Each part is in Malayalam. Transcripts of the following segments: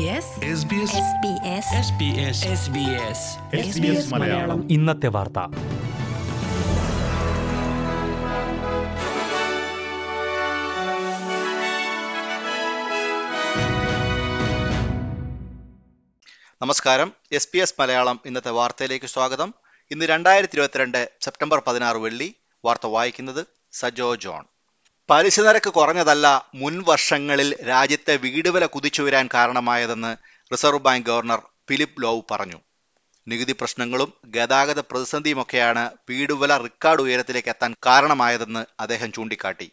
SBS SBS SBS Malayalam. ഇന്നത്തെ വാർത്ത. നമസ്കാരം. എസ് പി എസ് മലയാളം ഇന്നത്തെ വാർത്തയിലേക്ക് സ്വാഗതം. ഇന്ന് രണ്ടായിരത്തി ഇരുപത്തിരണ്ട് സെപ്റ്റംബർ പതിനാറ് വെള്ളി. വാർത്ത വായിക്കുന്നത് സജോ ജോൺ. പലിശ നിരക്ക് കുറഞ്ഞതല്ല മുൻ വർഷങ്ങളിൽ രാജ്യത്തെ വീടുവില കുതിച്ചുയരാൻ കാരണമായതെന്ന് Reserve Bank governor Philip Lowe പറഞ്ഞു. നികുതി പ്രശ്നങ്ങളും ഗതാഗത പ്രതിസന്ധിയുമൊക്കെയാണ് വീടുവില റെക്കോർഡ് ഉയരത്തിലേക്ക് എത്താൻ കാരണമായതെന്ന് അദ്ദേഹം ചൂണ്ടിക്കാട്ടി.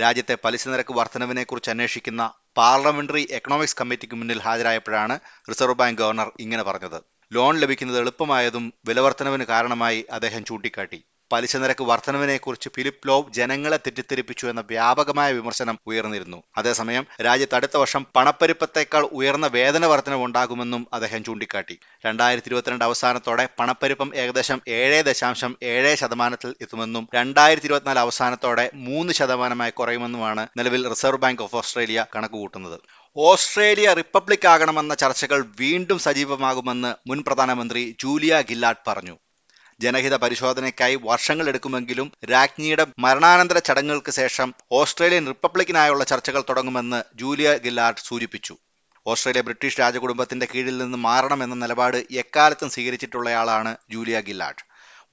രാജ്യത്തെ പലിശ നിരക്ക് വർധനവിനെക്കുറിച്ച് അന്വേഷിക്കുന്ന പാർലമെന്ററി എക്കണോമിക്സ് കമ്മിറ്റിക്ക് മുന്നിൽ ഹാജരായപ്പോഴാണ് റിസർവ് ബാങ്ക് ഗവർണർ ഇങ്ങനെ പറഞ്ഞത്. ലോൺ ലഭിക്കുന്നത് എളുപ്പമായതും വിലവർധനവിന് കാരണമായി അദ്ദേഹം ചൂണ്ടിക്കാട്ടി. പലിശ നിരക്ക് വർധനവിനെക്കുറിച്ച് ഫിലിപ്പ് ലോവ് ജനങ്ങളെ തെറ്റിദ്ധരിപ്പിച്ചു എന്ന വ്യാപകമായ വിമർശനം ഉയർന്നിരുന്നു. അതേസമയം രാജ്യത്ത് അടുത്ത വർഷം പണപ്പെരുപ്പത്തേക്കാൾ ഉയർന്ന വേതന വർധനവ് ഉണ്ടാകുമെന്നും അദ്ദേഹം ചൂണ്ടിക്കാട്ടി. രണ്ടായിരത്തി ഇരുപത്തിരണ്ട് അവസാനത്തോടെ പണപ്പെരുപ്പം ഏകദേശം ഏഴ് ദശാംശം ഏഴ് ശതമാനത്തിൽ എത്തുമെന്നും രണ്ടായിരത്തി ഇരുപത്തിനാല് അവസാനത്തോടെ മൂന്ന് ശതമാനമായി കുറയുമെന്നുമാണ് നിലവിൽ റിസർവ് ബാങ്ക് ഓഫ് ഓസ്ട്രേലിയ കണക്കുകൂട്ടുന്നത്. ഓസ്ട്രേലിയ റിപ്പബ്ലിക് ആകണമെന്ന ചർച്ചകൾ വീണ്ടും സജീവമാകുമെന്ന് മുൻ പ്രധാനമന്ത്രി ജൂലിയ ഗില്ലാഡ് പറഞ്ഞു. ജനഹിത പരിശോധനയ്ക്കായി വർഷങ്ങളെടുക്കുമെങ്കിലും രാജ്ഞിയുടെ മരണാനന്തര ചടങ്ങുകൾക്ക് ശേഷം ഓസ്ട്രേലിയൻ റിപ്പബ്ലിക്കിനായുള്ള ചർച്ചകൾ തുടങ്ങുമെന്ന് ജൂലിയ ഗില്ലാർഡ് സൂചിപ്പിച്ചു. ഓസ്ട്രേലിയ ബ്രിട്ടീഷ് രാജകുടുംബത്തിന്റെ കീഴിൽ നിന്ന് മാറണമെന്ന നിലപാട് എക്കാലത്തും സ്വീകരിച്ചിട്ടുള്ളയാളാണ് ജൂലിയ ഗില്ലാർഡ്.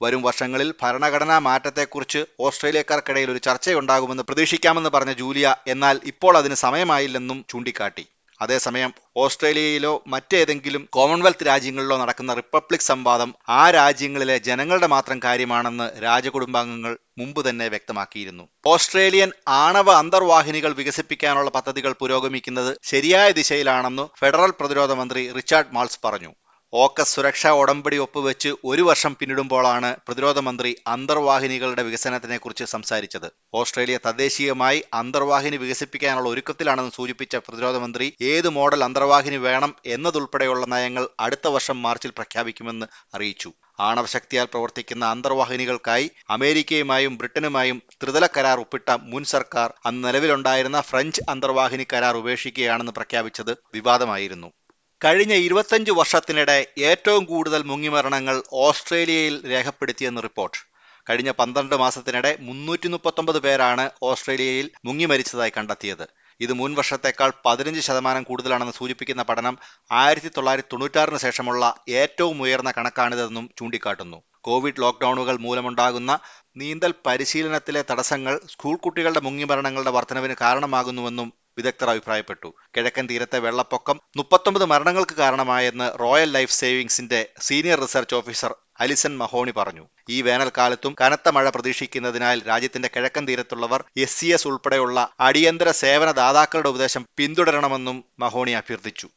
വരും വർഷങ്ങളിൽ ഭരണഘടനാ മാറ്റത്തെക്കുറിച്ച് ഓസ്ട്രേലിയക്കാർക്കിടയിൽ ഒരു ചർച്ചയുണ്ടാകുമെന്ന് പ്രതീക്ഷിക്കാമെന്ന് പറഞ്ഞ ജൂലിയ എന്നാൽ ഇപ്പോൾ അതിന് സമയമായില്ലെന്നും ചൂണ്ടിക്കാട്ടി. അതേസമയം ഓസ്ട്രേലിയയിലോ മറ്റേതെങ്കിലും കോമൺവെൽത്ത് രാജ്യങ്ങളിലോ നടക്കുന്ന റിപ്പബ്ലിക് സംവാദം ആ രാജ്യങ്ങളിലെ ജനങ്ങളുടെ മാത്രം കാര്യമാണെന്ന് രാജകുടുംബാംഗങ്ങൾ മുമ്പ് തന്നെ വ്യക്തമാക്കിയിരുന്നു. ഓസ്ട്രേലിയൻ ആണവ അന്തർവാഹിനികൾ വികസിപ്പിക്കാനുള്ള പദ്ധതികൾ പുരോഗമിക്കുന്നത് ശരിയായ ദിശയിലാണെന്ന് ഫെഡറൽ പ്രതിരോധ മന്ത്രി റിച്ചാർഡ് മാൾസ് പറഞ്ഞു. ഓക്കസ് സുരക്ഷാ ഉടമ്പടി ഒപ്പുവെച്ച് ഒരു വർഷം പിന്നിടുമ്പോഴാണ് പ്രതിരോധ മന്ത്രി അന്തർവാഹിനികളുടെ വികസനത്തിനെക്കുറിച്ച് സംസാരിച്ചത്. ഓസ്ട്രേലിയ തദ്ദേശീയമായി അന്തർവാഹിനി വികസിപ്പിക്കാനുള്ള ഒരുക്കത്തിലാണെന്ന് സൂചിപ്പിച്ച പ്രതിരോധ മന്ത്രി ഏത് മോഡൽ അന്തർവാഹിനി വേണം എന്നതുൾപ്പെടെയുള്ള നയങ്ങൾ അടുത്ത വർഷം മാർച്ചിൽ പ്രഖ്യാപിക്കുമെന്ന് അറിയിച്ചു. ആണവശക്തിയാൽ പ്രവർത്തിക്കുന്ന അന്തർവാഹിനികൾക്കായി അമേരിക്കയുമായും ബ്രിട്ടനുമായും ത്രിതല കരാർ ഒപ്പിട്ട മുൻ സർക്കാർ അന്ന് നിലവിലുണ്ടായിരുന്ന ഫ്രഞ്ച് അന്തർവാഹിനി കരാർ ഉപേക്ഷിക്കുകയാണെന്ന് പ്രഖ്യാപിച്ചത് വിവാദമായിരുന്നു. കഴിഞ്ഞ ഇരുപത്തഞ്ച് വർഷത്തിനിടെ ഏറ്റവും കൂടുതൽ മുങ്ങിമരണങ്ങൾ ഓസ്ട്രേലിയയിൽ രേഖപ്പെടുത്തിയെന്ന് റിപ്പോർട്ട്. കഴിഞ്ഞ പന്ത്രണ്ട് മാസത്തിനിടെ മുന്നൂറ്റി മുപ്പത്തൊമ്പത് പേരാണ് ഓസ്ട്രേലിയയിൽ മുങ്ങി മരിച്ചതായി കണ്ടെത്തിയത്. ഇത് മുൻ വർഷത്തേക്കാൾ പതിനഞ്ച് ശതമാനം കൂടുതലാണെന്ന് സൂചിപ്പിക്കുന്ന പഠനം ആയിരത്തി തൊള്ളായിരത്തി തൊണ്ണൂറ്റാറിന് ശേഷമുള്ള ഏറ്റവും ഉയർന്ന കണക്കാണിതെന്നും ചൂണ്ടിക്കാട്ടുന്നു. കോവിഡ് ലോക്ക്ഡൌണുകൾ മൂലമുണ്ടാകുന്ന നീന്തൽ പരിശീലനത്തിലെ തടസ്സങ്ങൾ സ്കൂൾ കുട്ടികളുടെ മുങ്ങിമരണങ്ങളുടെ വർധനവിന് കാരണമാകുന്നുവെന്നും വിദഗ്ധർ അഭിപ്രായപ്പെട്ടു കിഴക്കൻ തീരത്തെ വെള്ളപ്പൊക്കം മുപ്പത്തൊമ്പത് മരണങ്ങൾക്ക് കാരണമായെന്ന് Royal Life സേവിംഗ്സിന്റെ senior research officer Alison Mahony പറഞ്ഞു. ഈ വേനൽക്കാലത്തും കനത്ത മഴ പ്രതീക്ഷിക്കുന്നതിനാൽ രാജ്യത്തിന്റെ കിഴക്കൻ തീരത്തുള്ളവർ എസ് സി എസ് ഉൾപ്പെടെയുള്ള അടിയന്തര സേവന ദാതാക്കളുടെ ഉപദേശം പിന്തുടരണമെന്നും മഹോണി അഭ്യർത്ഥിച്ചു.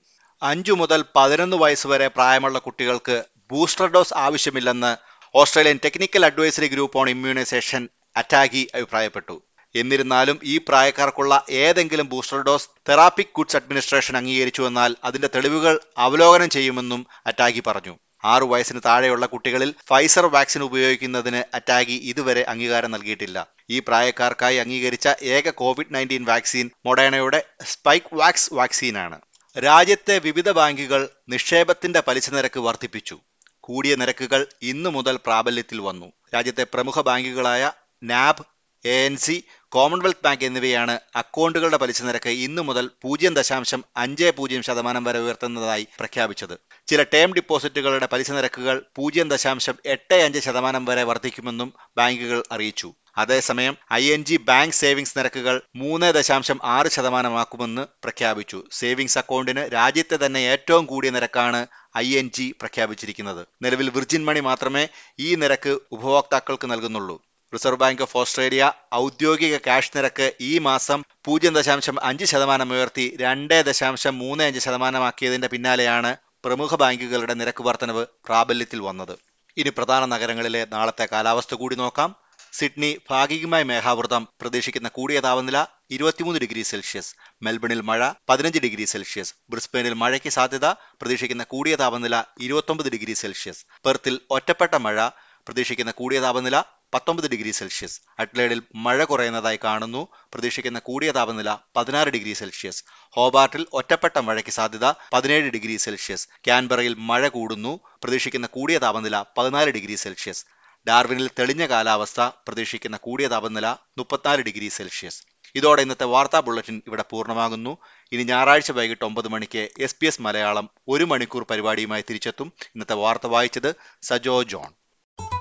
അഞ്ചു മുതൽ പതിനൊന്ന് വയസ്സ് വരെ പ്രായമുള്ള കുട്ടികൾക്ക് ബൂസ്റ്റർ ഡോസ് ആവശ്യമില്ലെന്ന് Australian Technical Advisory Group on Immunisation ATAGI അഭിപ്രായപ്പെട്ടു. എന്നിരുന്നാലും ഈ പ്രായക്കാർക്കുള്ള ഏതെങ്കിലും booster dose Therapeutic Goods Administration അംഗീകരിച്ചു എന്നാൽ അതിന്റെ തെളിവുകൾ അവലോകനം ചെയ്യുമെന്നും അറ്റാഗി പറഞ്ഞു. ആറു വയസ്സിന് താഴെയുള്ള കുട്ടികളിൽ ഫൈസർ വാക്സിൻ ഉപയോഗിക്കുന്നതിന് അറ്റാഗി ഇതുവരെ അംഗീകാരം നൽകിയിട്ടില്ല. ഈ പ്രായക്കാർക്കായി അംഗീകരിച്ച ഏക കോവിഡ് നയന്റീൻ വാക്സിൻ മൊഡേണയുടെ സ്പൈക്ക് വാക്സ് വാക്സിനാണ്. രാജ്യത്തെ വിവിധ ബാങ്കുകൾ നിക്ഷേപത്തിന്റെ പലിശ നിരക്ക് വർദ്ധിപ്പിച്ചു. കൂടിയ നിരക്കുകൾ ഇന്നു മുതൽ പ്രാബല്യത്തിൽ വന്നു. രാജ്യത്തെ പ്രമുഖ ബാങ്കുകളായ NAB A N Z Commonwealth Bank എന്നിവയാണ് അക്കൗണ്ടുകളുടെ പലിശ നിരക്ക് ഇന്നു മുതൽ പൂജ്യം ദശാംശം അഞ്ച് പൂജ്യം ശതമാനം വരെ ഉയർത്തുന്നതായി പ്രഖ്യാപിച്ചത്. ചില ടേം ഡിപ്പോസിറ്റുകളുടെ പലിശ നിരക്കുകൾ പൂജ്യം ദശാംശം എട്ട് അഞ്ച് ശതമാനം വരെ വർദ്ധിക്കുമെന്നും ബാങ്കുകൾ അറിയിച്ചു. അതേസമയം I N G bank savings നിരക്കുകൾ മൂന്ന് ദശാംശം ആറ് ശതമാനമാക്കുമെന്ന് പ്രഖ്യാപിച്ചു. സേവിങ്സ് അക്കൗണ്ടിന് രാജ്യത്തെ തന്നെ ഏറ്റവും കൂടിയ നിരക്കാണ് ഐ എൻ ജി പ്രഖ്യാപിച്ചിരിക്കുന്നത്. നിലവിൽ വിർജിൻ മണി മാത്രമേ ഈ നിരക്ക് ഉപഭോക്താക്കൾക്ക് നൽകുന്നുള്ളൂ. റിസർവ് ബാങ്ക് ഓഫ് ഓസ്ട്രേലിയ ഔദ്യോഗിക ക്യാഷ് നിരക്ക് ഈ മാസം പൂജ്യം ദശാംശം അഞ്ച് ശതമാനം ഉയർത്തി രണ്ട് ദശാംശം മൂന്ന് അഞ്ച് ശതമാനമാക്കിയതിന്റെ പിന്നാലെയാണ് പ്രമുഖ ബാങ്കുകളുടെ നിരക്ക് വർധനവ് പ്രാബല്യത്തിൽ വന്നത്. ഇനി പ്രധാന നഗരങ്ങളിലെ നാളത്തെ കാലാവസ്ഥ കൂടി നോക്കാം. സിഡ്നി ഭാഗികമായി മേഘാവൃതം പ്രതീക്ഷിക്കുന്ന കൂടിയ താപനില ഇരുപത്തിമൂന്ന് ഡിഗ്രി സെൽഷ്യസ്. മെൽബണിൽ മഴ പതിനഞ്ച് ഡിഗ്രി സെൽഷ്യസ്. ബ്രിസ്ബെയിനിൽ മഴയ്ക്ക് സാധ്യത പ്രതീക്ഷിക്കുന്ന കൂടിയ താപനില ഇരുപത്തൊമ്പത് ഡിഗ്രി സെൽഷ്യസ്. പെർത്തിൽ ഒറ്റപ്പെട്ട മഴ പ്രതീക്ഷിക്കുന്ന കൂടിയ താപനില പത്തൊമ്പത് ഡിഗ്രി സെൽഷ്യസ്. അഡ്ലേഡിൽ മഴ കുറയുന്നതായി കാണുന്നു. പ്രതീക്ഷിക്കുന്ന കൂടിയ താപനില പതിനാറ് ഡിഗ്രി സെൽഷ്യസ്. ഹോബാർട്ടിൽ ഒറ്റപ്പെട്ട മഴയ്ക്ക് സാധ്യത പതിനേഴ് ഡിഗ്രി സെൽഷ്യസ്. ക്യാൻബറയിൽ മഴ കൂടുന്നു. പ്രതീക്ഷിക്കുന്ന കൂടിയ താപനില പതിനാല് ഡിഗ്രി സെൽഷ്യസ്. ഡാർവിനിൽ തെളിഞ്ഞ കാലാവസ്ഥ. പ്രതീക്ഷിക്കുന്ന കൂടിയ താപനില മുപ്പത്തിനാല് ഡിഗ്രി സെൽഷ്യസ്. ഇതോടെ ഇന്നത്തെ വാർത്താ ബുള്ളറ്റിൻ ഇവിടെ പൂർണമാകുന്നു. ഇനി ഞായറാഴ്ച വൈകിട്ട് ഒമ്പത് മണിക്ക് എസ് മലയാളം ഒരു മണിക്കൂർ പരിപാടിയുമായി തിരിച്ചെത്തും. ഇന്നത്തെ വാർത്ത വായിച്ചത് സജോ ജോൺ.